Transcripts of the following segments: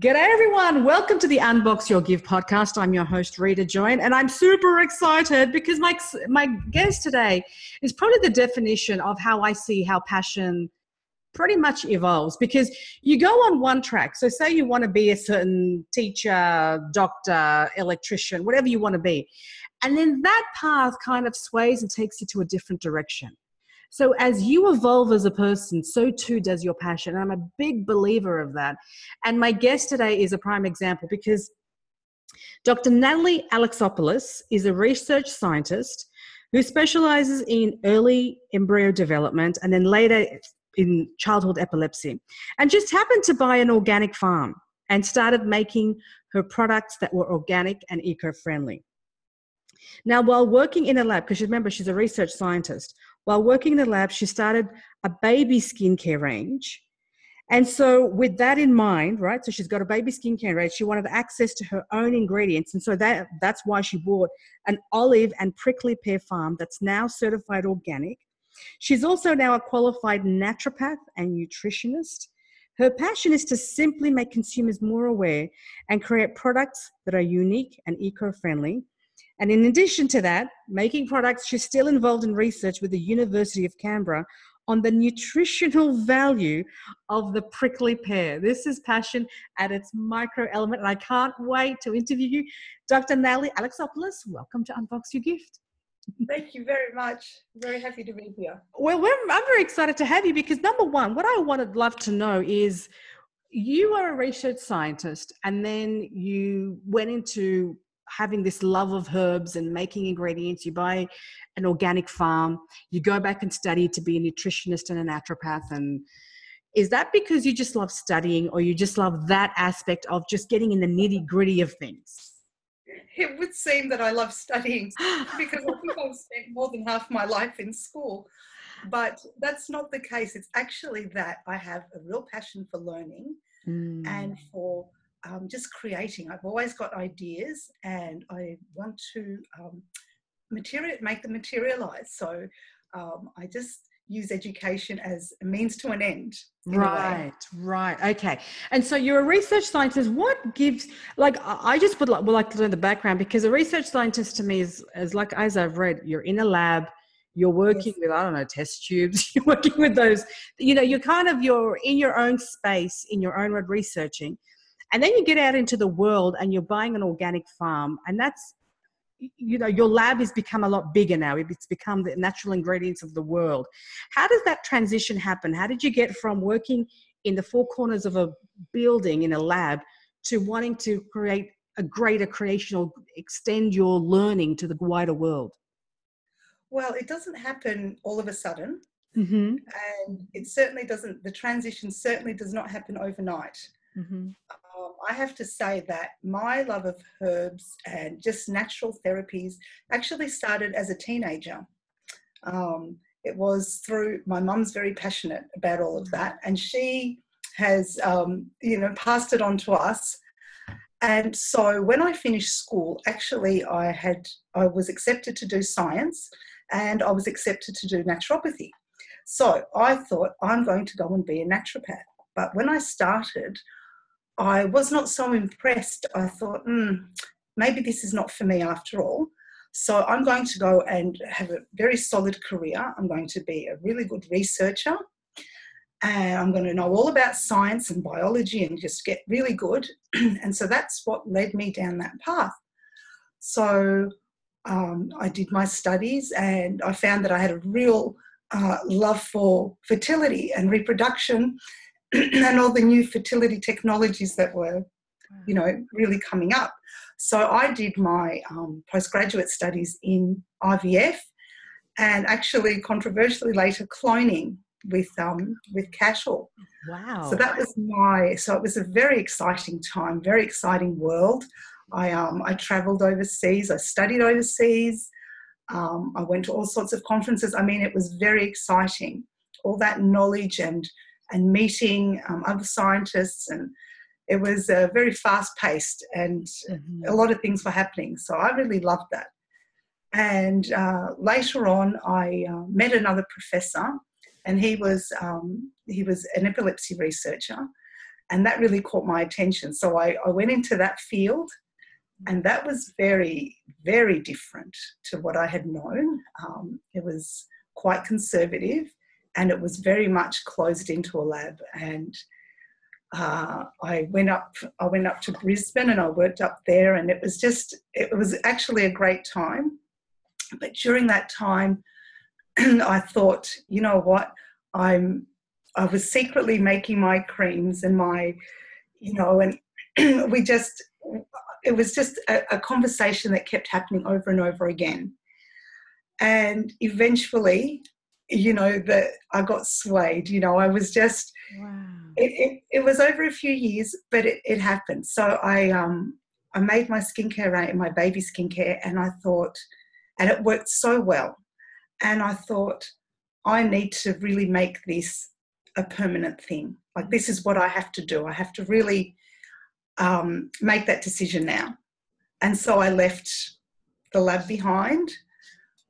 G'day everyone. Welcome to the Unbox Your Gift podcast. I'm your host Rita Join and I'm super excited because my my guest today is probably the definition of how I see how passion pretty much evolves because you go on one track. So say you want to be a certain teacher, doctor, electrician, whatever you want to be. And then that path kind of sways and takes you to a different direction. So as you evolve as a person, so too does your passion. And I'm a big believer of that. And my guest today is a prime example because Dr. Natalie Alexopoulos is a research scientist who specializes in early embryo development and then later in childhood epilepsy, and just happened to buy an organic farm and started making her products that were organic and eco friendly. Now, while working in a lab, because remember she's a research scientist, while working in the lab, she started a baby skincare range. And so, with that in mind, right? So she's got a baby skincare range. She wanted access to her own ingredients, and so that that's why she bought an olive and prickly pear farm that's now certified organic. She's also now a qualified naturopath and nutritionist. Her passion is to simply make consumers more aware and create products that are unique and eco friendly and in addition to that, making products, she's still involved in research with the University of Canberra on the nutritional value of the prickly pear. This is passion at its micro element, and I can't wait to interview you. Dr. Natalie Alexopoulos, welcome to Unbox Your Gift. Thank you very much. Very happy to be here. Well, I'm very excited to have you because number one, what I would love to know is you are a research scientist and then you went into having this love of herbs and making ingredients. You buy an organic farm, you go back and study to be a nutritionist and a naturopath. And is that because you just love studying or you just love that aspect of just getting in the nitty gritty of things? It would seem that I love studying because I think I've spent more than half my life in school. But that's not the case. It's actually that I have a real passion for learning mm. and for um, just creating. I've always got ideas and I want to um, material, make them materialize. So um, I just use education as a means to an end. Right, right. Okay. And so you're a research scientist. What gives, like, I just would like, would like to learn the background because a research scientist to me is, is like, as I've read, you're in a lab, you're working yes. with, I don't know, test tubes, you're working with those, you know, you're kind of, you're in your own space, in your own road researching. And then you get out into the world and you're buying an organic farm, and that's you know your lab has become a lot bigger now. It's become the natural ingredients of the world. How does that transition happen? How did you get from working in the four corners of a building in a lab to wanting to create a greater creation or extend your learning to the wider world? Well it doesn't happen all of a sudden. Mm-hmm. and it certainly doesn't the transition certainly does not happen overnight. Mm-hmm. I have to say that my love of herbs and just natural therapies actually started as a teenager. Um, it was through my mum's very passionate about all of that, and she has, um, you know, passed it on to us. And so when I finished school, actually, I had I was accepted to do science, and I was accepted to do naturopathy. So I thought I'm going to go and be a naturopath. But when I started, I was not so impressed. I thought, mm, maybe this is not for me after all. So I'm going to go and have a very solid career. I'm going to be a really good researcher. And I'm going to know all about science and biology and just get really good. and so that's what led me down that path. So um, I did my studies and I found that I had a real uh, love for fertility and reproduction and all the new fertility technologies that were, you know, really coming up. So I did my um, postgraduate studies in IVF and actually controversially later cloning with um, with cattle. Wow! So that was my so it was a very exciting time, very exciting world. I um, I travelled overseas, I studied overseas, um, I went to all sorts of conferences. I mean, it was very exciting. All that knowledge and and meeting um, other scientists and it was uh, very fast paced and mm-hmm. a lot of things were happening so i really loved that and uh, later on i uh, met another professor and he was um, he was an epilepsy researcher And that really caught my attention. So I, I went into that field, and that was very, very different to what I had known. Um, it was quite conservative and it was very much closed into a lab. And uh, I went up. I went up to Brisbane and I worked up there, and it was just. It was actually a great time. But during that time, I thought, you know what, I'm. I was secretly making my creams and my, you know, and we just. It was just a, a conversation that kept happening over and over again. And eventually, you know that i got swayed you know i was just wow. it, it, it was over a few years but it, it happened. So i um i made my skincare right my baby skincare and i thought and it worked so well. And i thought i need to really make this a permanent thing. Like this is what i have to do. I have to really um, make that decision now. And so i left the lab behind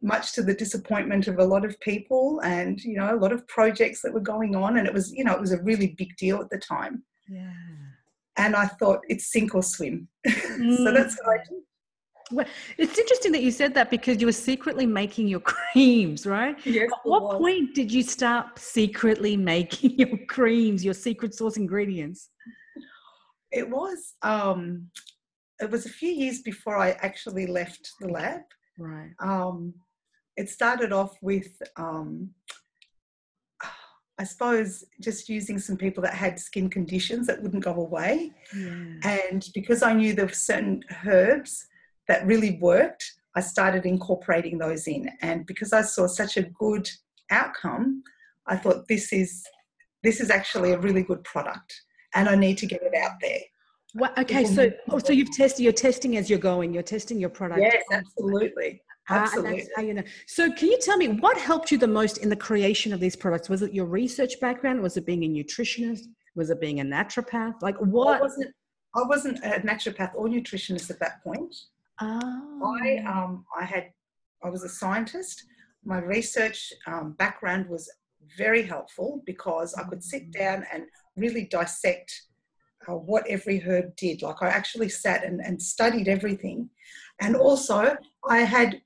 much to the disappointment of a lot of people and you know a lot of projects that were going on and it was you know it was a really big deal at the time yeah and i thought it's sink or swim mm. so that's what i did well, it's interesting that you said that because you were secretly making your creams, right? Yes. At what point did you start secretly making your creams, your secret sauce ingredients? It was um, it was a few years before I actually left the lab. Right. Um, it started off with, um, I suppose, just using some people that had skin conditions that wouldn't go away. Yeah. And because I knew there were certain herbs that really worked, I started incorporating those in. And because I saw such a good outcome, I thought this is this is actually a really good product, and I need to get it out there. Well, okay, so oh, so you've tested. You're testing as you're going. You're testing your product. Yes, absolutely. Absolutely. Uh, you know. So, can you tell me what helped you the most in the creation of these products? Was it your research background? Was it being a nutritionist? Was it being a naturopath? Like what? I wasn't. I wasn't a naturopath or nutritionist at that point. Oh. I um I had I was a scientist. My research um, background was very helpful because I could sit mm. down and really dissect uh, what every herb did. Like I actually sat and, and studied everything. And also, I had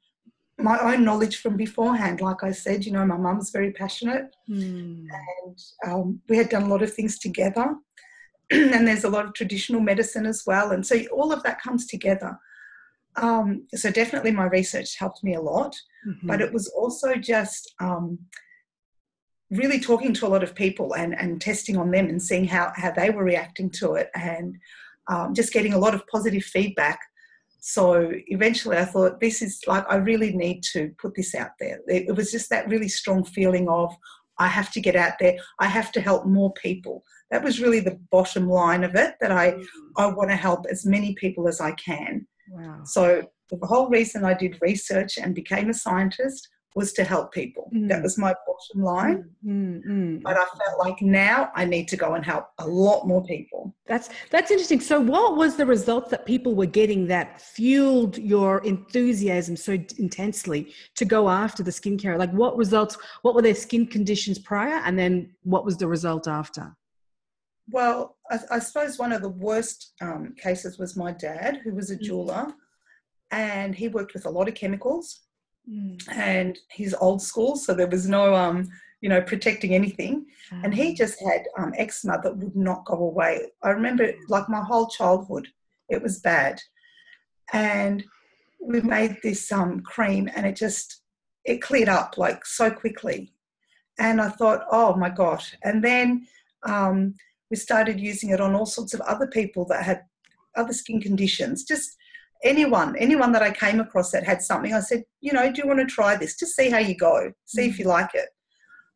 my own knowledge from beforehand. Like I said, you know, my mum's very passionate, mm. and um, we had done a lot of things together. and there's a lot of traditional medicine as well, and so all of that comes together. Um, so definitely, my research helped me a lot, mm-hmm. but it was also just um, really talking to a lot of people and, and testing on them and seeing how, how they were reacting to it and um, just getting a lot of positive feedback so eventually I thought, this is like, I really need to put this out there. It, was just that really strong feeling of, I have to get out there, I have to help more people. That was really the bottom line of it, that I, mm. I want to help as many people as I can. Wow. So the whole reason I did research and became a scientist was to help people. Mm. That was my bottom line. Mm, mm, mm, but I felt like now I need to go and help a lot more people. That's that's interesting. So what was the results that people were getting that fueled your enthusiasm so intensely to go after the skincare? Like what results, what were their skin conditions prior and then what was the result after? Well, I, I suppose one of the worst um, cases was my dad, who was a mm. jeweler, and he worked with a lot of chemicals Mm. And he's old school, so there was no, um, you know, protecting anything. Mm. And he ah. just had um, eczema that would not go away. I remember, like my whole childhood, it was bad. And we made this um, cream, and it just it cleared up like so quickly. And I thought, oh my gosh! And then um, we started using it on all sorts of other people that had other skin conditions. Just anyone, anyone that I came across that had something, I said, you know, do you want to try this? Just see how you go, see if you mm. like it.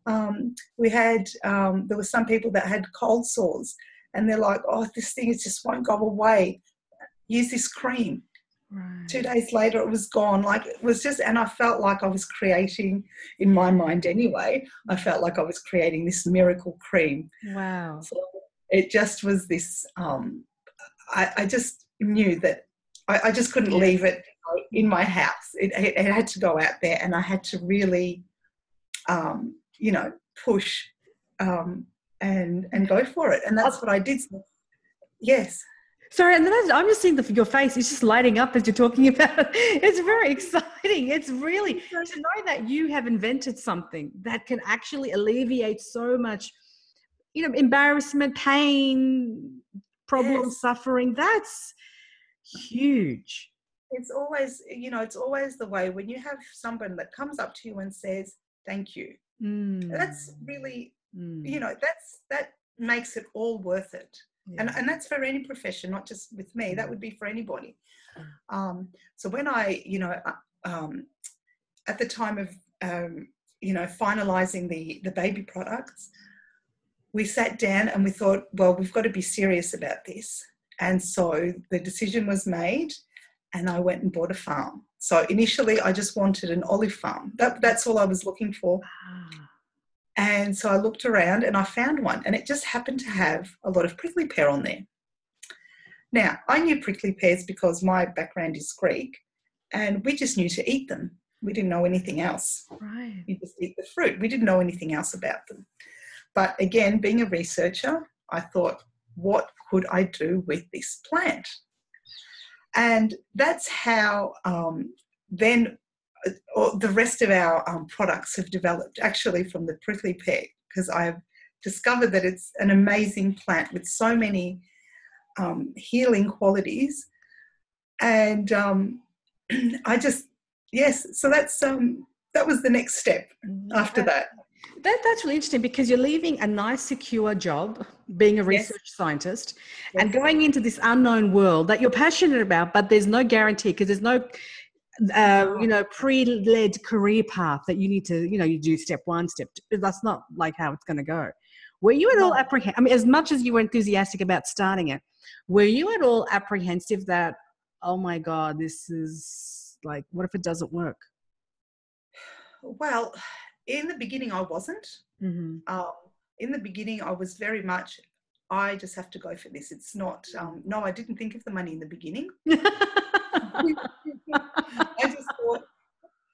Um, we had, um, there were some people that had cold sores and they're like, oh, this thing is just won't go away. Use this cream. Right. Two days later, it was gone. Like it was just, and I felt like I was creating, in my mind anyway, I felt like I was creating this miracle cream. Wow. So it just was this, um, I, I just knew that I, I just couldn't leave it in my house. It, it, it, had to go out there, and I had to really, um, you know, push um, and and go for it. And that's what I did. Yes. Sorry, and then I'm just seeing the, your face. It's just lighting up as you're talking about it. It's very exciting. It's really to know that you have invented something that can actually alleviate so much, you know, embarrassment, pain, problem, yes. suffering. That's huge. It's always, you know, it's always the way when you have someone that comes up to you and says, "Thank you." Mm. That's really, mm. you know, that's that makes it all worth it yeah. and, and that's for any profession not just with me that would be for anybody um, so when i you know uh, um, at the time of um, you know finalizing the the baby products we sat down and we thought well we've got to be serious about this and so the decision was made and i went and bought a farm so initially i just wanted an olive farm that, that's all i was looking for ah. And so I looked around and I found one, and it just happened to have a lot of prickly pear on there. Now, I knew prickly pears because my background is Greek, and we just knew to eat them. We didn't know anything else. Right. We just eat the fruit. We didn't know anything else about them. But again, being a researcher, I thought, what could I do with this plant? And that's how um, then the rest of our um, products have developed actually from the prickly pear because I've discovered that it's an amazing plant with so many um, healing qualities. And um, I just, yes, so that's um, that was the next step after that. That, that's really interesting because you're leaving a nice, secure job, being a research yes. scientist, yes. and going into this unknown world that you're passionate about, but there's no guarantee because there's no uh, you know, pre-led career path that you need to, you know, you do step one, step two. That's not like how it's going to go. Were you at all apprehensive? I mean, as much as you were enthusiastic about starting it, were you at all apprehensive that, oh my God, this is like, what if it doesn't work? Well, in the beginning, I wasn't. Mm-hmm. Um, in the beginning, I was very much, I just have to go for this. It's not, um, no, I didn't think of the money in the beginning. I just thought,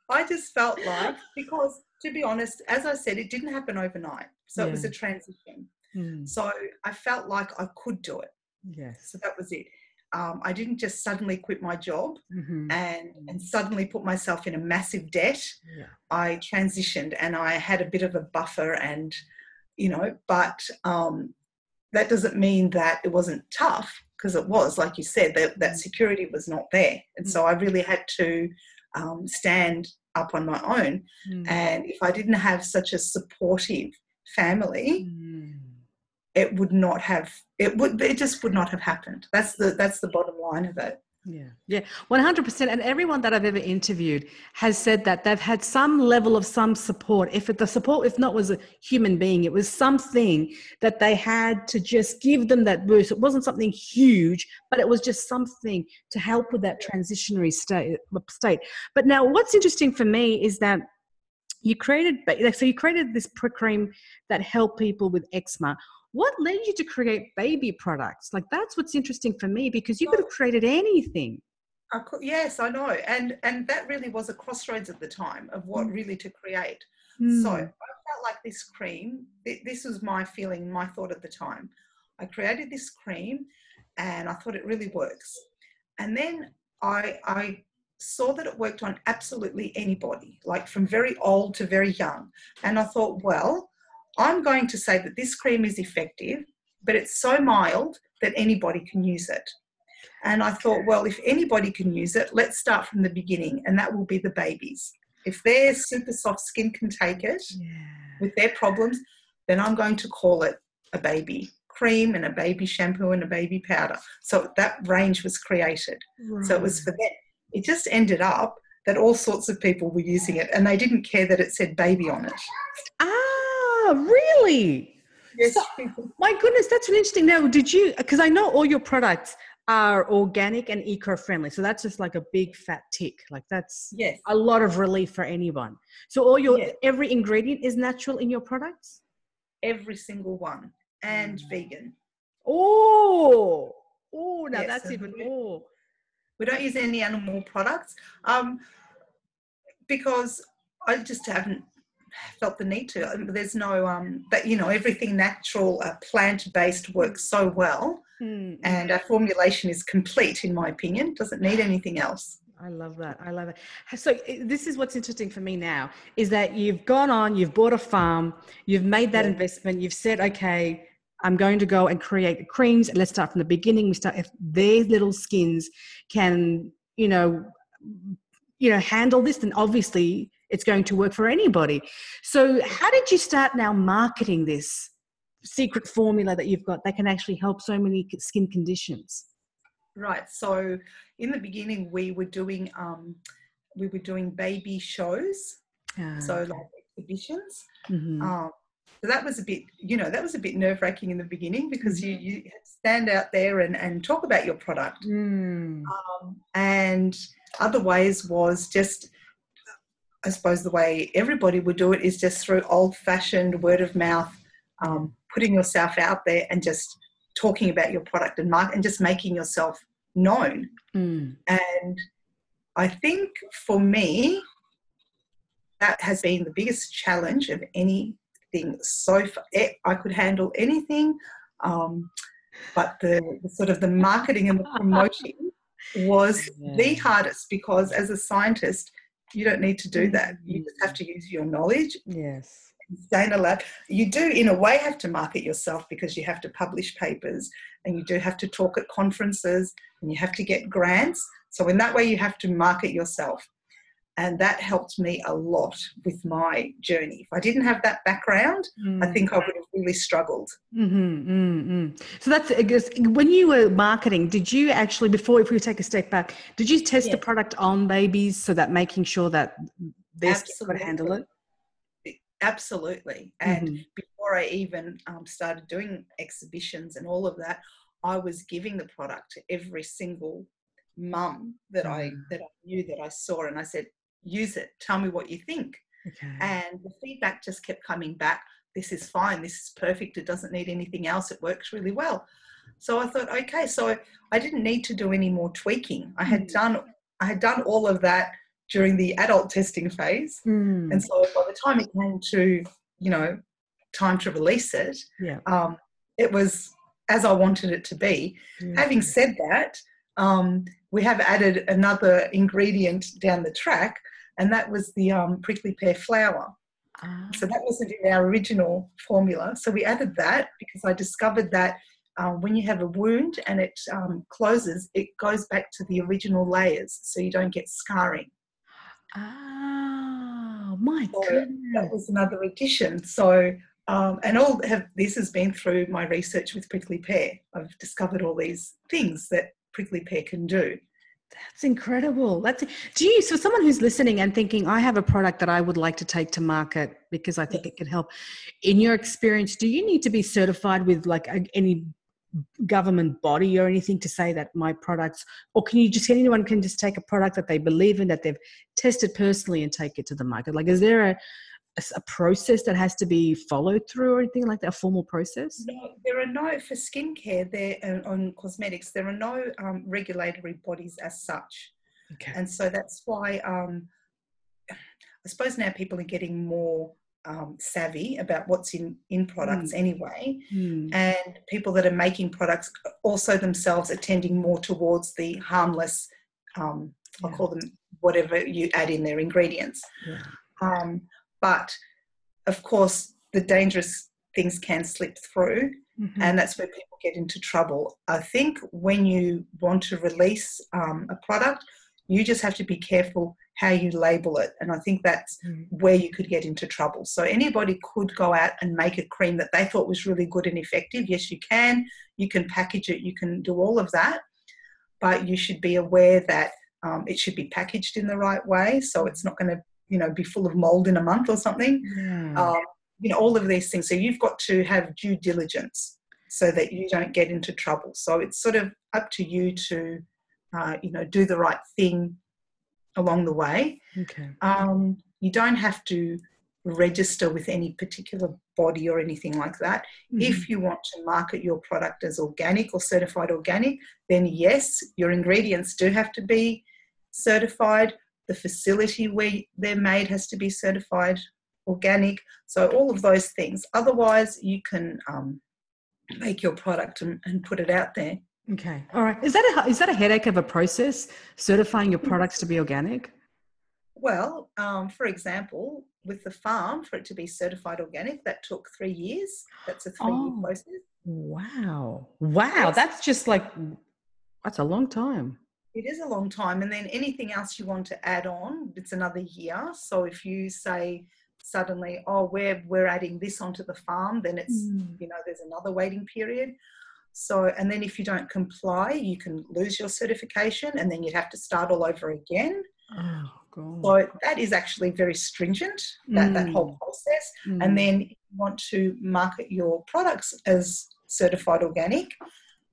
I just felt like, because to be honest, as I said, it didn't happen overnight. So yeah. it was a transition. Mm. So I felt like I could do it. Yes. So that was it. Um, I didn't just suddenly quit my job mm-hmm. and and suddenly put myself in a massive debt. Yeah. I transitioned and I had a bit of a buffer and you know, but um, that doesn't mean that it wasn't tough because it was, like you said, that, that mm. security was not there. And mm. so I really had to um, stand up on my own. Mm. And if I didn't have such a supportive family, mm. It would not have it would it just would not have happened. That's the that's the bottom line of it. Yeah, yeah, 100%. And everyone that I've ever interviewed has said that they've had some level of some support. If it, the support, if not was a human being, it was something that they had to just give them that boost. It wasn't something huge, but it was just something to help with that transitionary state. state. But now, what's interesting for me is that you created, so you created this cream that helped people with eczema what led you to create baby products? Like that's what's interesting for me because you could have created anything. I could, yes i know and and that really was a crossroads at the time of what mm. really to create. Mm. so i felt like this cream this was my feeling my thought at the time. I created this cream and i thought it really works. And then i i saw that it worked on absolutely anybody like from very old to very young. And i thought well I'm going to say that this cream is effective, but it's so mild that anybody can use it. And I thought, well, if anybody can use it, let's start from the beginning, and that will be the babies. If their super soft skin can take it yeah. with their problems, then I'm going to call it a baby cream and a baby shampoo and a baby powder. So that range was created. Right. So it was for them. It just ended up that all sorts of people were using it and they didn't care that it said baby on it. Ah, really? Yes. So, my goodness, that's really interesting. Now, did you, because I know all your products are organic and eco-friendly. So that's just like a big fat tick. Like that's yes. a lot of relief for anyone. So all your yes. every ingredient is natural in your products? Every single one. And mm. vegan. Oh, oh, now yes, that's even more. We don't use any animal products um, because I just haven't felt the need to. Um, there's no um that you know everything natural, uh, plant based works so well, mm. and our formulation is complete in my opinion. Doesn't need anything else. I love that. I love it. So this is what's interesting for me now is that you've gone on, you've bought a farm, you've made that yeah. investment, you've said, okay, I'm going to go and create the creams. Let's start from the beginning. We start if their little skins can, you know, you know, handle this, then obviously it's going to work for anybody. So, how did you start now marketing this secret formula that you've got that can actually help so many skin conditions? Right. So, in the beginning, we were doing um, we were doing baby shows, ah, so like exhibitions. Mm-hmm. Um, so that was a bit, you know, that was a bit nerve wracking in the beginning because mm-hmm. you you stand out there and and talk about your product. Mm. Um, and other ways was just I suppose the way everybody would do it is just through old fashioned word of mouth, um, putting yourself out there and just talking about your product and market and just making yourself known. Mm. And I think for me, that has been the biggest challenge of anything so far. I could handle anything, um, but the, the, sort of the marketing and the promoting was yeah. the hardest because as a scientist, you don't need to do mm-hmm. that. You just have to use your knowledge. Yes. In a lab. You do, in a way, have to market yourself because you have to publish papers and you do have to talk at conferences and you have to get grants. So, in that way, you have to market yourself and that helped me a lot with my journey. If I didn't have that background, mm. I think I would have really struggled. Mm-hmm, mm-hmm. So that's I guess, when you were marketing. Did you actually before, if we take a step back, did you test yes. the product on babies so that making sure that they could handle it? Absolutely. And mm-hmm. before I even um, started doing exhibitions and all of that, I was giving the product to every single mum that I mm. that I knew that I saw, and I said, use it tell me what you think okay. and the feedback just kept coming back this is fine this is perfect it doesn't need anything else it works really well so i thought okay so i didn't need to do any more tweaking i had mm. done i had done all of that during the adult testing phase mm. and so by the time it came to you know time to release it yeah. um, it was as i wanted it to be mm. having said that um, we have added another ingredient down the track and that was the um, prickly pear flower. Ah. So that wasn't in our original formula. So we added that because I discovered that um, when you have a wound and it um, closes, it goes back to the original layers, so you don't get scarring. Oh my so goodness! That was another addition. So um, and all have this has been through my research with prickly pear. I've discovered all these things that prickly pear can do. That's incredible. That's do you so someone who's listening and thinking I have a product that I would like to take to market because I think it can help. In your experience, do you need to be certified with like a, any government body or anything to say that my products or can you just anyone can just take a product that they believe in that they've tested personally and take it to the market? Like is there a a process that has to be followed through or anything like that, a formal process? No, there are no, for skincare, there uh, on cosmetics, there are no um, regulatory bodies as such. Okay. And so that's why um, I suppose now people are getting more um, savvy about what's in, in products mm. anyway. Mm. And people that are making products also themselves are tending more towards the harmless, um, yeah. I'll call them whatever you add in their ingredients. Yeah. Um, but of course, the dangerous things can slip through, mm-hmm. and that's where people get into trouble. I think when you want to release um, a product, you just have to be careful how you label it. And I think that's mm. where you could get into trouble. So anybody could go out and make a cream that they thought was really good and effective. Yes, you can. You can package it, you can do all of that. But you should be aware that um, it should be packaged in the right way. So it's not going to you know be full of mold in a month or something yeah. um, you know all of these things so you've got to have due diligence so that you don't get into trouble so it's sort of up to you to uh, you know do the right thing along the way okay um, you don't have to register with any particular body or anything like that. Mm-hmm. If you want to market your product as organic or certified organic, then yes, your ingredients do have to be certified, the facility where they're made has to be certified organic. So all of those things. Otherwise, you can um, make your product and, and put it out there. Okay. All right. Is that a is that a headache of a process certifying your products to be organic? Well, um, for example, with the farm, for it to be certified organic, that took three years. That's a three year oh, process. Wow. Wow. Yes. That's just like, that's a long time. It is a long time. And then anything else you want to add on, it's another year. So if you say suddenly, oh, we're, we're adding this onto the farm, then it's, mm. you know, there's another waiting period. So, and then if you don't comply, you can lose your certification and then you'd have to start all over again. Oh, God. So that is actually very stringent, that, mm. that whole mm. process. Mm. And then you want to market your products as certified organic,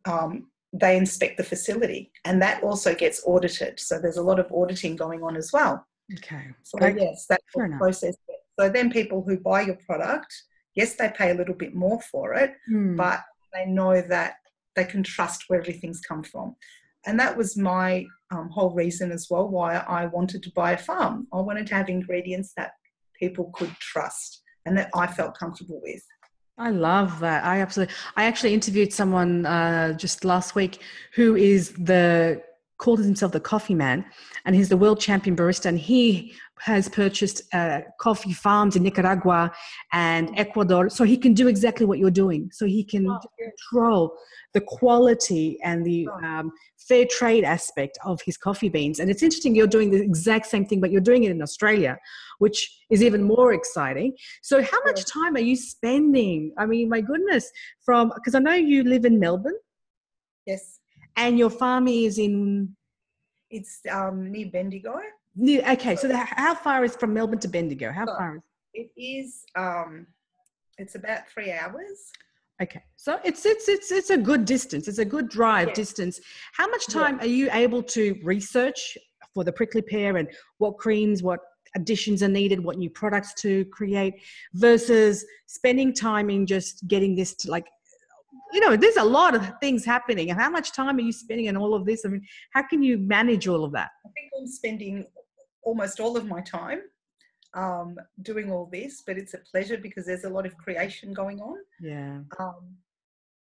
um, they inspect the facility and that also gets audited. So there's a lot of auditing going on as well. Okay. So yes, that's the process. So then people who buy your product, yes, they pay a little bit more for it, mm. but they know that they can trust where everything's come from. And that was my um, whole reason as well why I wanted to buy a farm. I wanted to have ingredients that people could trust and that I felt comfortable with. I love that. I absolutely. I actually interviewed someone uh, just last week who is the called himself the coffee man, and he's the world champion barista, and he has purchased uh, coffee farms in Nicaragua and Ecuador, so he can do exactly what you're doing. So he can oh, control the quality and the um, fair trade aspect of his coffee beans. And it's interesting you're doing the exact same thing, but you're doing it in Australia, which is even more exciting. So how much time are you spending? I mean, my goodness, from because I know you live in Melbourne. Yes. And your farm is in. It's um, near Bendigo. Okay, so the, how far is from Melbourne to Bendigo? How so far is it? Is um, it's about three hours. Okay, so it's it's it's it's a good distance. It's a good drive distance. How much time are you able to research for the prickly pear and what creams, what additions are needed, what new products to create, versus spending time in just getting this to like you know, there's a lot of things happening. And how much time are you spending on all of this? I mean, how can you manage all of that? I think I'm spending almost all of my time um, doing all this, but it's a pleasure because there's a lot of creation going on. Yeah. Um,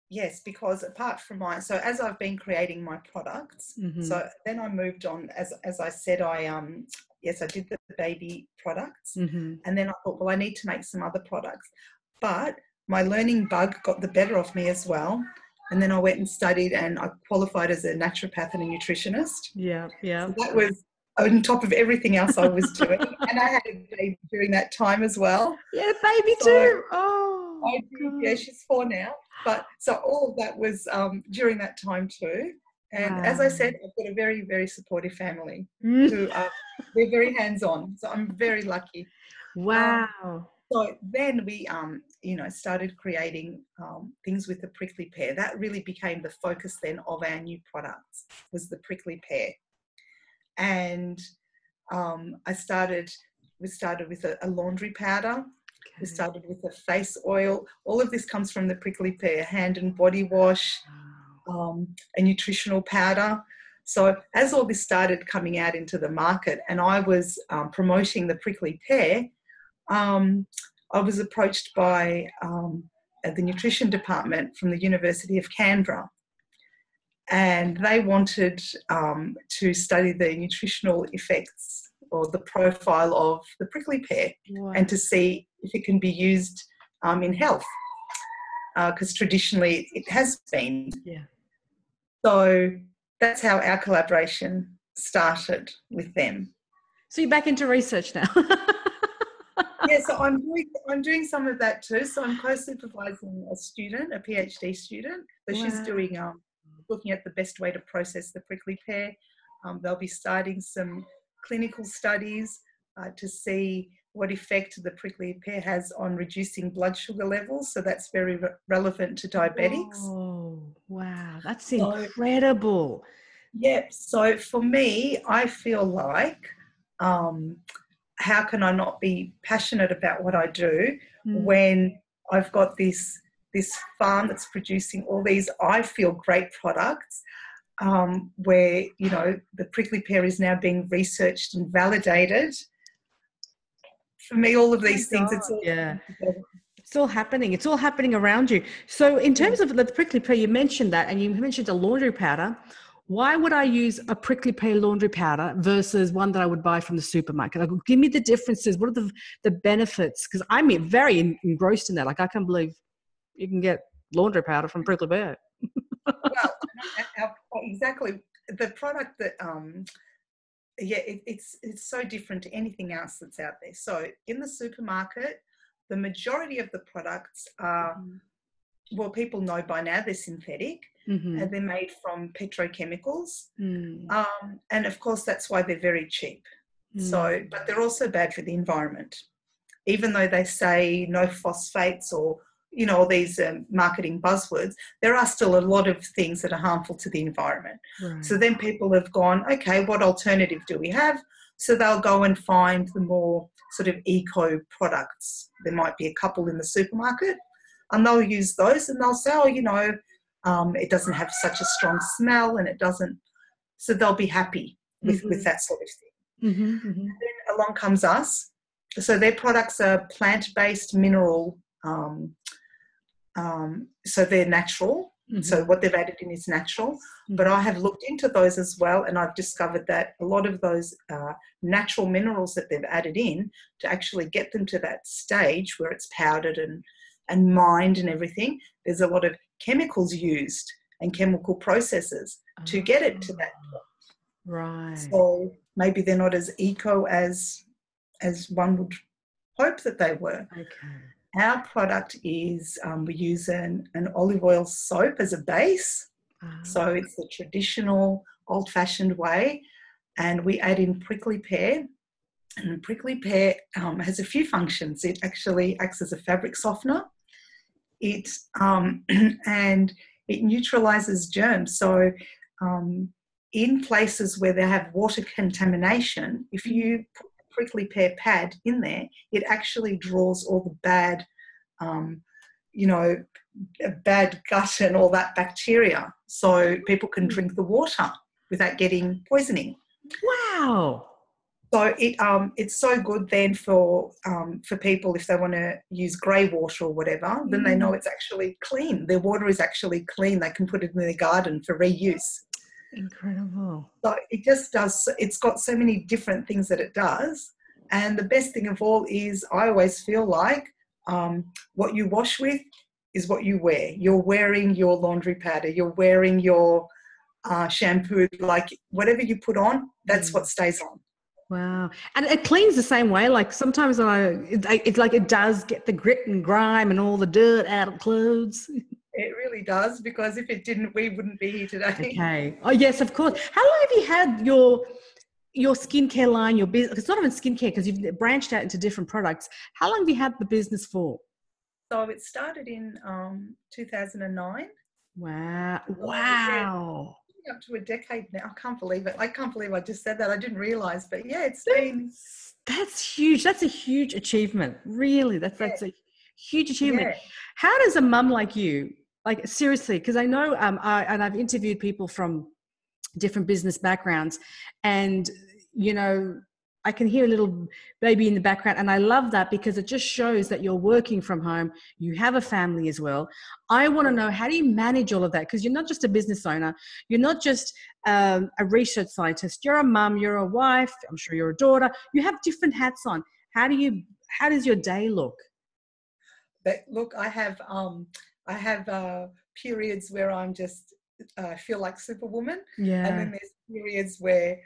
yes, because apart from my so as I've been creating my products, mm-hmm. so then I moved on. As as I said, I um yes I did the baby products, mm-hmm. and then I thought, well, I need to make some other products, but my learning bug got the better of me as well. And then I went and studied and I qualified as a naturopath and a nutritionist. Yeah, yeah. So that was on top of everything else I was doing. and I had a baby during that time as well. Yeah, baby so too. Oh, I yeah, she's four now. But so all of that was um, during that time too. And wow. as I said, I've got a very, very supportive family mm. who are they're very hands-on. So I'm very lucky. Wow. Um, so then we, um, you know, started creating um, things with the prickly pear. That really became the focus then of our new products was the prickly pear and um, I started. We started with a, a laundry powder. Okay. We started with a face oil. All of this comes from the prickly pear hand and body wash, um, a nutritional powder. So as all this started coming out into the market, and I was um, promoting the prickly pear, um, I was approached by um, the nutrition department from the University of Canberra and they wanted um, to study the nutritional effects or the profile of the prickly pear wow. and to see if it can be used um, in health because uh, traditionally it has been. Yeah. So that's how our collaboration started with them. So you're back into research now. yeah, so I'm doing I'm doing some of that too. So I'm co-supervising a student, a PhD student. So wow. she's doing um, looking at the best way to process the prickly pear. Um, they'll be starting some clinical studies uh, to see what effect the prickly pear has on reducing blood sugar levels. So that's very re- relevant to diabetics. Oh, wow, that's incredible. So, yep. So for me, I feel like um, how can I not be passionate about what I do mm. when I've got this this farm that's producing all these, I feel, great products. Um, where you know the prickly pear is now being researched and validated for me, all of these oh things, it's all yeah. It's all happening. It's all happening around you. So, in terms of the prickly pear, you mentioned that, and you mentioned a laundry powder. Why would I use a prickly pear laundry powder versus one that I would buy from the supermarket? Like, give me the differences. What are the the benefits? Because I'm very engrossed in that. Like, I can't believe you can get laundry powder from prickly pear. well, exactly. The product that um, yeah, it, it's it's so different to anything else that's out there. So in the supermarket, the majority of the products are mm-hmm. well, people know by now they're synthetic. Mm-hmm. And they're made from petrochemicals, mm. um, and of course that's why they're very cheap. Mm. So, but they're also bad for the environment, even though they say no phosphates or you know, all these um, marketing buzzwords, there are still a lot of things that are harmful to the environment. Right. So then people have gone, okay, what alternative do we have? So they'll go and find the more sort of eco products. There might be a couple in the supermarket, and they'll use those and they'll say, oh, you know, um, it doesn't have such a strong smell and it doesn't. So they'll be happy with, mm-hmm. with that sort of thing. Mm-hmm, mm-hmm. then along comes us. So their products are plant based mineral um, um, so they're natural. Mm-hmm. So what they've added in is natural. Mm-hmm. But I have looked into those as well, and I've discovered that a lot of those uh, natural minerals that they've added in to actually get them to that stage where it's powdered and and mined and everything. There's a lot of chemicals used and chemical processes oh. to get it to that point. Right. So maybe they're not as eco as as one would hope that they were. Okay. Our product is um, we use an, an olive oil soap as a base. Uh-huh. So it's the traditional old fashioned way. And we add in prickly pear. And prickly pear um, has a few functions. It actually acts as a fabric softener. It um, and it neutralizes germs. So um, in places where they have water contamination, if you put prickly pear pad in there, it actually draws all the bad, um, you know, bad gut and all that bacteria, so people can drink the water without getting poisoning. Wow. So it um it's so good then for um for people if they want to use grey water or whatever, then they know mm. it's actually clean. Their water is actually clean. They can put it in their garden for reuse. Incredible. So it just does, it's got so many different things that it does. And the best thing of all is, I always feel like um, what you wash with is what you wear. You're wearing your laundry powder, you're wearing your uh, shampoo, like whatever you put on, that's mm. what stays on. Wow, and it cleans the same way. Like sometimes I, it, it's like it does get the grit and grime and all the dirt out of clothes. It really does because if it didn't, we wouldn't be here today. Okay. Oh yes, of course. How long have you had your your skincare line, your business? It's not even skincare because you've branched out into different products. How long have you had the business for? So it started in um, 2009. Wow! Wow! Up to a decade now. I can't believe it. I can't believe I just said that. I didn't realize, but yeah, it's been. That's huge. That's a huge achievement. Really, that's yeah. that's a huge achievement. Yeah. How does a mum like you like seriously because i know um, I, and i've interviewed people from different business backgrounds and you know i can hear a little baby in the background and i love that because it just shows that you're working from home you have a family as well. I want to know how do you manage all of that? Because you're not just a business owner you're not just um, a research scientist. You're a mum you're a wife i'm sure you're a daughter. You have different hats on. How do you how does your day look? But look i have um I have uh, periods where I'm just uh, feel like Superwoman, yeah. and then there's periods where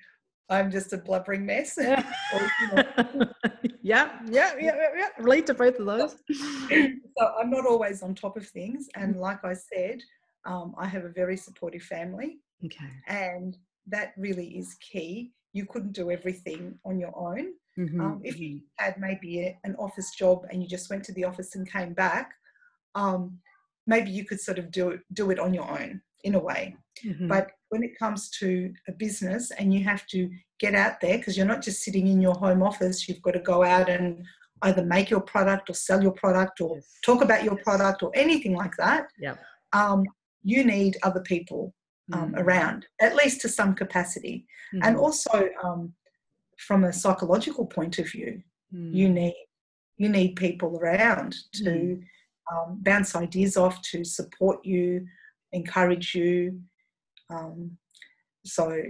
I'm just a blubbering mess. Yeah. or, you know. yeah, yeah, yeah, yeah. Relate to both of those. so I'm not always on top of things, and like I said, um, I have a very supportive family. Okay. And that really is key. You couldn't do everything on your own. Mm-hmm. Um, if you mm-hmm. had maybe a, an office job and you just went to the office and came back, um, maybe you could sort of do it do it on your own in a way mm-hmm. but when it comes to a business and you have to get out there because you're not just sitting in your home office you've got to go out and either make your product or sell your product or yes. talk about your product or anything like that yeah um, you need other people um, mm-hmm. around at least to some capacity mm-hmm. and also um, from a psychological point of view you mm. need you need people around to mm. um, bounce ideas off, to support you, encourage you. Um, so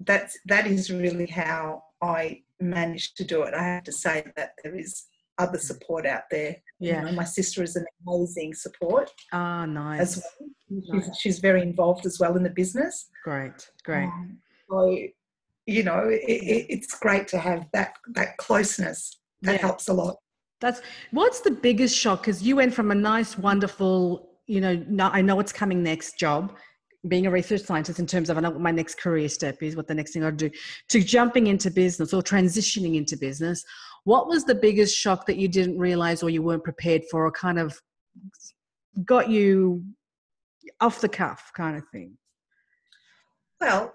that's that is really how I managed to do it. I have to say that there is other support out there. Yeah, you know, my sister is an amazing support. Ah, oh, nice. Well. She's, nice. she's, very involved as well in the business. Great, great. Um, so, you know, it, it, it's great to have that that closeness. That yeah. helps a lot. That's what's the biggest shock because you went from a nice, wonderful, you know, no, I know what's coming next job being a research scientist in terms of I know what my next career step is, what the next thing I'll do, to jumping into business or transitioning into business. What was the biggest shock that you didn't realize or you weren't prepared for or kind of got you off the cuff kind of thing? Well,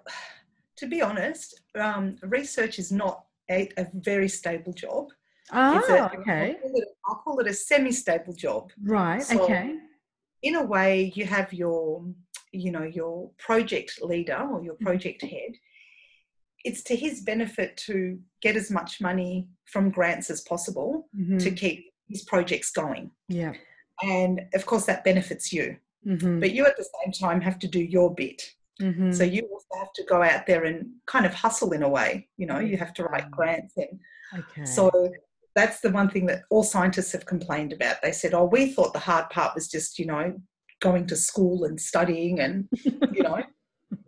to be honest, um, research is not a, a, very stable job. Oh, a, okay. I'll call, it, I'll call it a semi-stable job. Right. So okay. In a way, you have your you know your project leader or your mm-hmm. project head it's to his benefit to get as much money from grants as possible mm-hmm. to keep his projects going yeah and of course that benefits you mm-hmm. but you at the same time have to do your bit mm-hmm. so you also have to go out there and kind of hustle in a way you know you have to write grants and okay. so that's the one thing that all scientists have complained about they said oh we thought the hard part was just you know going to school and studying and you know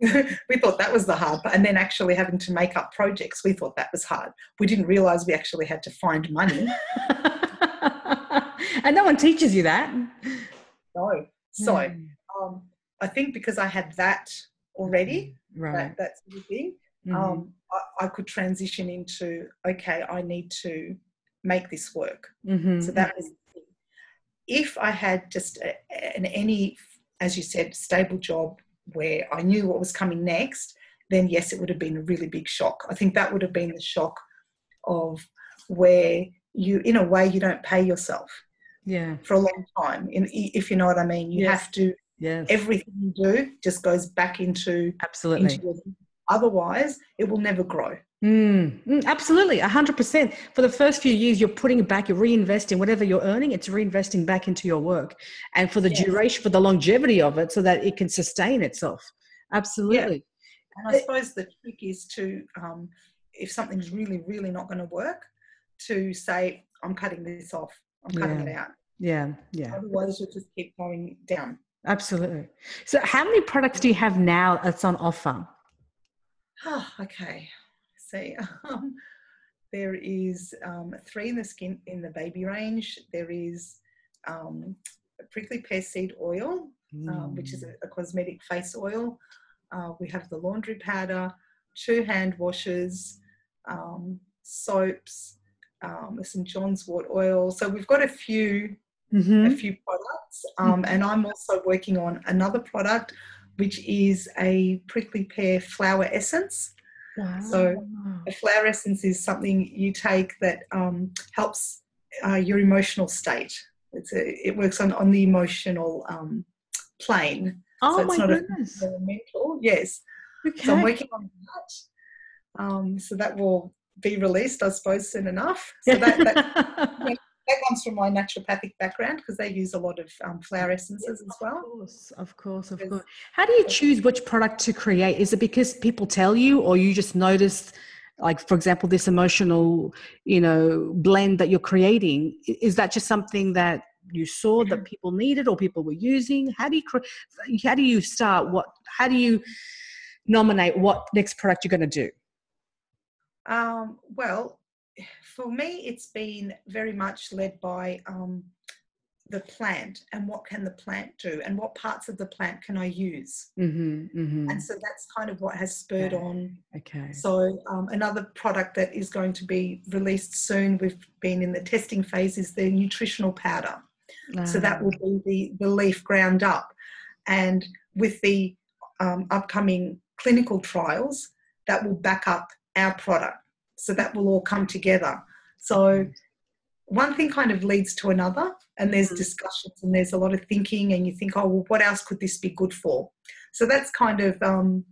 we thought that was the hard part and then actually having to make up projects we thought that was hard we didn't realize we actually had to find money and no one teaches you that no so mm. um, i think because i had that already right. that, that sort of thing mm-hmm. um, I, I, could transition into okay i need to make this work mm-hmm. so that was if I had just a, an any, as you said, stable job where I knew what was coming next, then yes, it would have been a really big shock. I think that would have been the shock of where you, in a way, you don't pay yourself. Yeah. For a long time, in, if you know what I mean, you yes. have to. Yes. Everything you do just goes back into absolutely. Into otherwise, it will never grow. Mm, mm, absolutely, 100%. For the first few years, you're putting it back, you're reinvesting whatever you're earning, it's reinvesting back into your work. And for the yes. duration, for the longevity of it, so that it can sustain itself. Absolutely. Yeah. And I suppose the trick is to, um, if something's really, really not going to work, to say, I'm cutting this off, I'm cutting yeah. it out. Yeah, yeah. Otherwise, you'll just keep going down. Absolutely. So, how many products do you have now that's on offer? Oh, okay say. Um, there is um, three in the skin in the baby range. There is um, prickly pear seed oil, mm. which is a, a, cosmetic face oil. Uh, we have the laundry powder, two hand washes, um, soaps, um, St John's wort oil. So we've got a few mm-hmm. a few products, um, and I'm also working on another product, which is a prickly pear flower essence. Wow. So, a flower essence is something you take that um, helps uh, your emotional state. It's a, it works on, on the emotional um, plane. Oh, so it's my not goodness. A, mental. Yes. Okay. So, I'm working on that. Um, so, that will be released, I suppose, soon enough. So, that, that that comes from my naturopathic background because they use a lot of um, flower essences as well. Of course, of course, of course. How do you choose which product to create? Is it because people tell you, or you just notice, like for example, this emotional, you know, blend that you're creating? Is that just something that you saw that mm-hmm. people needed or people were using? How do you how do you start? What how do you nominate what next product you're going to do? Um, well, for me, it's been very much led by um, the plant and what can the plant do and what parts of the plant can I use. Mm-hmm, mm-hmm. And so that's kind of what has spurred okay. on. Okay. So um, another product that is going to be released soon, we've been in the testing phase, is the nutritional powder. So that will be the, the leaf ground up. And with the um, upcoming clinical trials, that will back up our product. So that will all come together. So one thing kind of leads to another, and there's mm-hmm. discussions and there's a lot of thinking, and you think, oh, well, what else could this be good for? So that's kind of, um,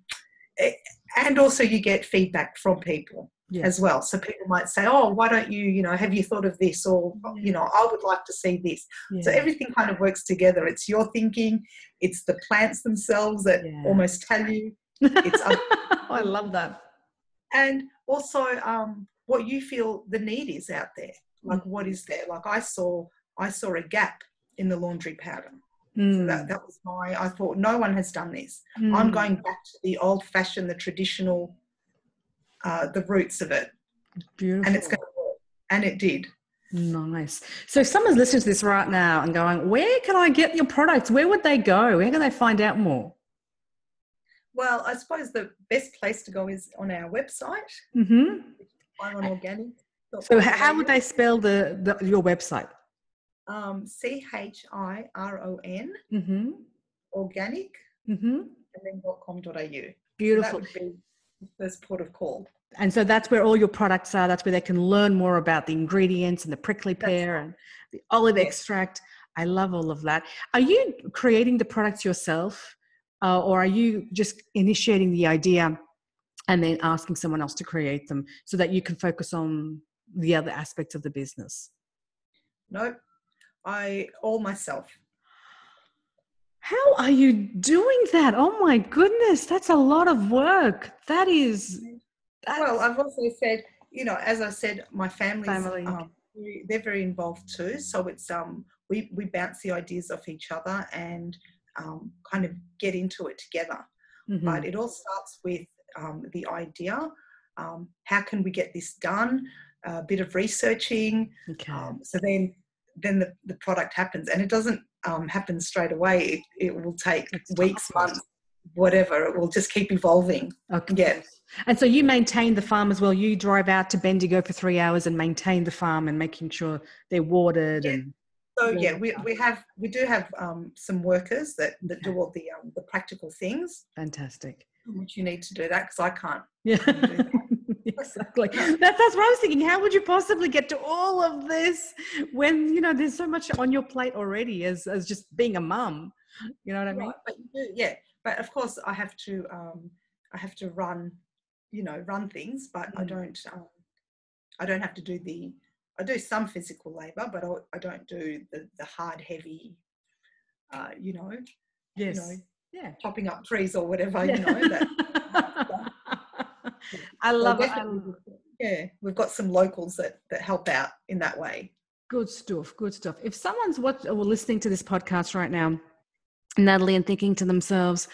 eh, and also you get feedback from people. yes. as well. So people might say, "Oh, why don't you, you know, have you thought of this?" Or you know, I would like to see this. Yeah. So everything kind of works together. It's your thinking, it's the plants themselves that yeah. almost tell you. It's I love that. And also, um, what you feel the need is out there. Like, what is there? Like, I saw, I saw a gap in the laundry powder. Mm. So that, that was my, I thought, no one has done this. Mm. I'm going back to the old fashioned, the traditional uh, the roots of it. Beautiful. And it's going to work. And it did. Nice. So someone's listening to this right now and going, where can I get your products? Where would they go? Where can they find out more? Well, I suppose the best place to go is on our website. Mm-hmm. Organic. So how would they spell the, the your website? Um, C H I R O N mm-hmm. organic mm-hmm. and then .com.au. Beautiful. So first port of call. And so that's where all your products are. That's where they can learn more about the ingredients and the prickly pear right. and the olive yes. extract. I love all of that. Are you creating the products yourself, uh, or are you just initiating the idea and then asking someone else to create them so that you can focus on the other aspects of the business? No, I all myself. How are you doing that? Oh my goodness, that's a lot of work. That is. That's... Well, I've also said, you know, as I said, my family's, family. Um, they're very involved too. So it's um, we we bounce the ideas off each other and um, kind of get into it together. Mm-hmm. But it all starts with um, the idea. Um, how can we get this done? A bit of researching. Okay. Um, so then then the, the product happens and it doesn't um, happen straight away it, it will take it's weeks tough. months whatever it will just keep evolving okay yeah and so you maintain the farm as well you drive out to bendigo for three hours and maintain the farm and making sure they're watered yeah. and so yeah we, we have we do have um, some workers that, that okay. do all the um, the practical things fantastic which you need to do that because i can't yeah exactly. That's, that's what I was thinking. How would you possibly get to all of this when you know there's so much on your plate already as as just being a mum? You know what I mean? Right, but you do, yeah. But of course, I have to um, I have to run, you know, run things. But mm. I don't um, I don't have to do the I do some physical labor, but I, I don't do the the hard, heavy, uh, you know, yes. you know, yeah, chopping up trees or whatever. Yeah. You know that. I love it. yeah, we've got some locals that that help out in that way. Good stuff. Good stuff. If someone's watching or listening to this podcast right now, Natalie, and thinking to themselves,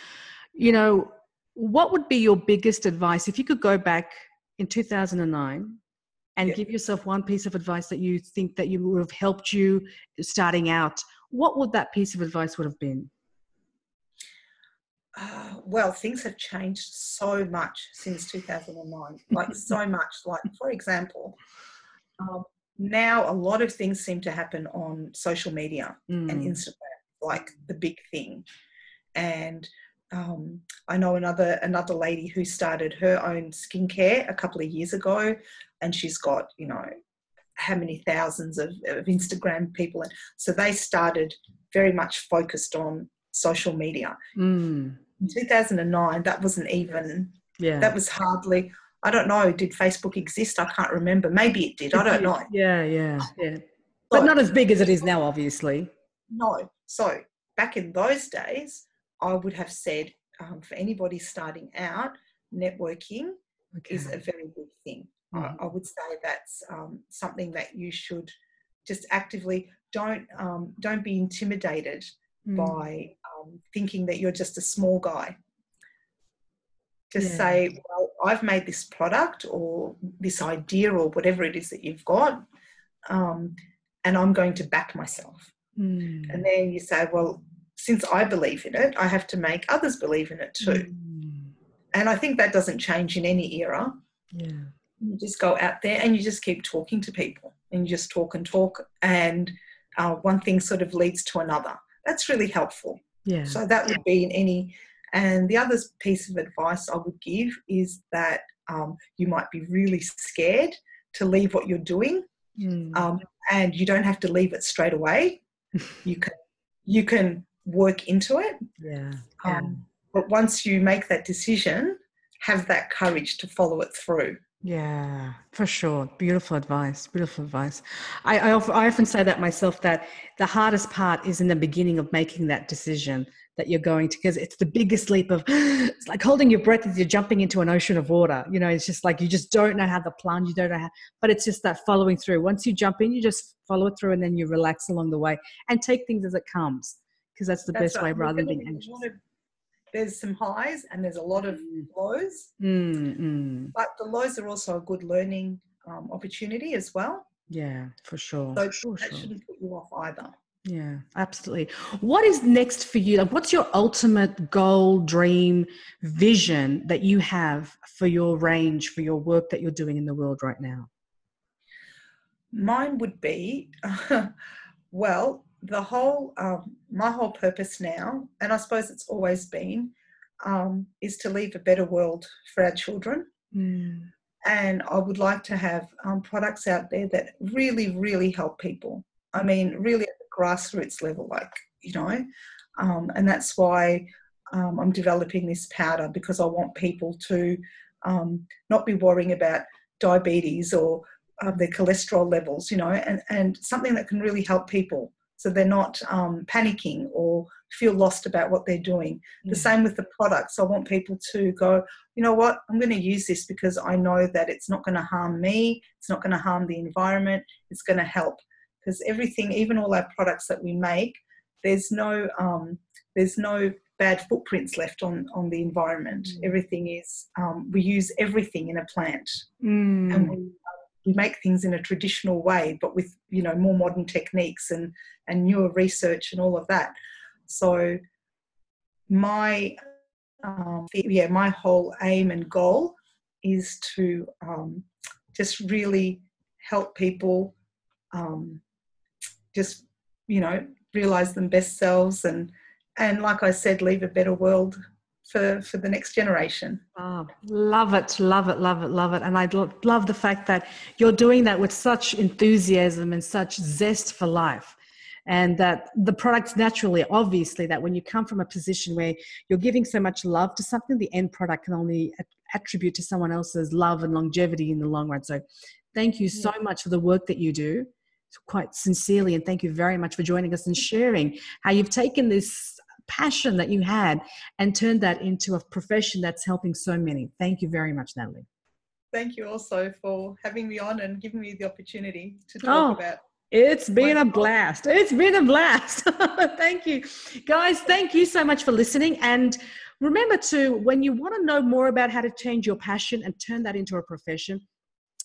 you know, what would be your biggest advice if you could go back in 2009 and yeah. give yourself one piece of advice that you think that you would have helped you starting out? What would that piece of advice would have been? uh, well, things have changed so much since 2009, like so much. Like, for example, um, now a lot of things seem to happen on social media mm. and Instagram, like the big thing. And um, I know another another lady who started her own skincare a couple of years ago, and she's got you know how many thousands of, of Instagram people, and so they started very much focused on social media. Mm. In 2009 that wasn't even yeah. that was hardly i don't know did facebook exist? I can't remember. Maybe it did i don't know. Yeah yeah yeah. But not as big as it is now obviously. No. So back in those days i would have said um, for anybody starting out networking okay. is a very good thing mm-hmm. I, I, would say that's um, something that you should just actively don't um, don't be intimidated mm. by um, thinking that you're just a small guy. Just yeah. say, well, I've made this product or this idea or whatever it is that you've got, um, and I'm going to back myself. Mm. And then you say, well, since I believe in it, I have to make others believe in it too. Mm. And I think that doesn't change in any era. Yeah. You just go out there and you just keep talking to people and you just talk and talk, and uh, one thing sort of leads to another. That's really helpful. Yeah. So that would be in any. And the other piece of advice I would give is that um, you might be really scared to leave what you're doing, mm. um, and you don't have to leave it straight away. you can you can work into it. Yeah. Um, but once you make that decision, have that courage to follow it through. Yeah, for sure. Beautiful advice. Beautiful advice. I, I, I often say that myself that the hardest part is in the beginning of making that decision that you're going to because it's the biggest leap of it's like holding your breath as you're jumping into an ocean of water you know it's just like you just don't know how to plunge you don't know how but it's just that following through once you jump in you just follow it through and then you relax along the way and take things as it comes because that's the that's best right. way rather than being anxious there's some highs and there's a lot of mm. lows mm-hmm. but the lows are also a good learning um, opportunity as well yeah for sure so sure, that sure. shouldn't put you off either yeah, absolutely. What is next for you? Like, what's your ultimate goal, dream, vision that you have for your range, for your work that you're doing in the world right now? Mine would be, well, the whole, um, my whole purpose now, and I suppose it's always been, um, is to leave a better world for our children. Mm. And I would like to have um, products out there that really, really help people. I mean, really at the grassroots level, like, you know, um, and that's why um, I'm developing this powder because I want people to um, not be worrying about diabetes or um, their cholesterol levels, you know, and, and something that can really help people so they're not um, panicking or feel lost about what they're doing. The same with the products. I want people to go, you know what, I'm going to use this because I know that it's not going to harm me, it's not going to harm the environment, it's going to help because everything, even all our products that we make, there's no um, there's no bad footprints left on on the environment. Mm. Everything is um, we use everything in a plant, mm. and we, we make things in a traditional way, but with you know more modern techniques and and newer research and all of that. So my um, yeah, my whole aim and goal is to um, just really help people um, just you know realize them best selves and and like I said, leave a better world for for the next generation. Oh, love it, love it, love it, love it. And I love the fact that you're doing that with such enthusiasm and such zest for life. And that the products naturally, obviously, that when you come from a position where you're giving so much love to something, the end product can only attribute to someone else's love and longevity in the long run. So, thank you so much for the work that you do quite sincerely and thank you very much for joining us and sharing how you've taken this passion that you had and turned that into a profession that's helping so many. Thank you very much, Natalie. Thank you also for having me on and giving me the opportunity to talk oh. about it's been a blast. It's been a blast. thank you. Guys, thank you so much for listening. And remember to, when you want to know more about how to change your passion and turn that into a profession,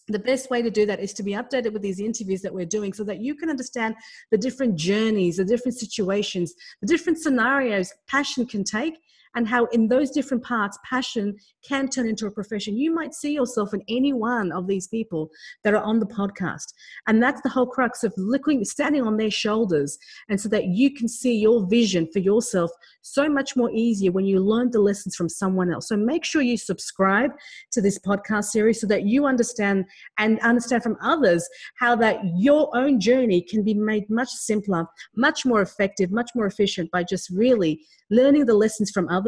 the best way to do that is to be updated with these interviews that we're doing so that you can understand the different journeys, the different situations, the different scenarios passion can take and how in those different parts passion can turn into a profession. You might see yourself in any one of these people that are on the podcast. And that's the whole crux of looking standing on their shoulders and so that you can see your vision for yourself so much more easier when you learn the lessons from someone else. So make sure you subscribe to this podcast series so that you understand and understand from others how that your own journey can be made much simpler much more effective much more efficient by just really learning the lessons from others,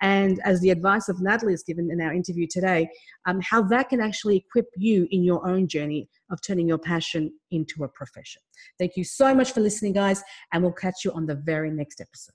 and as the advice of Natalie is given in our interview today, um, how that can actually equip you in your own journey of turning your passion into a profession. Thank you so much for listening, guys, and we'll catch you on the very next episode.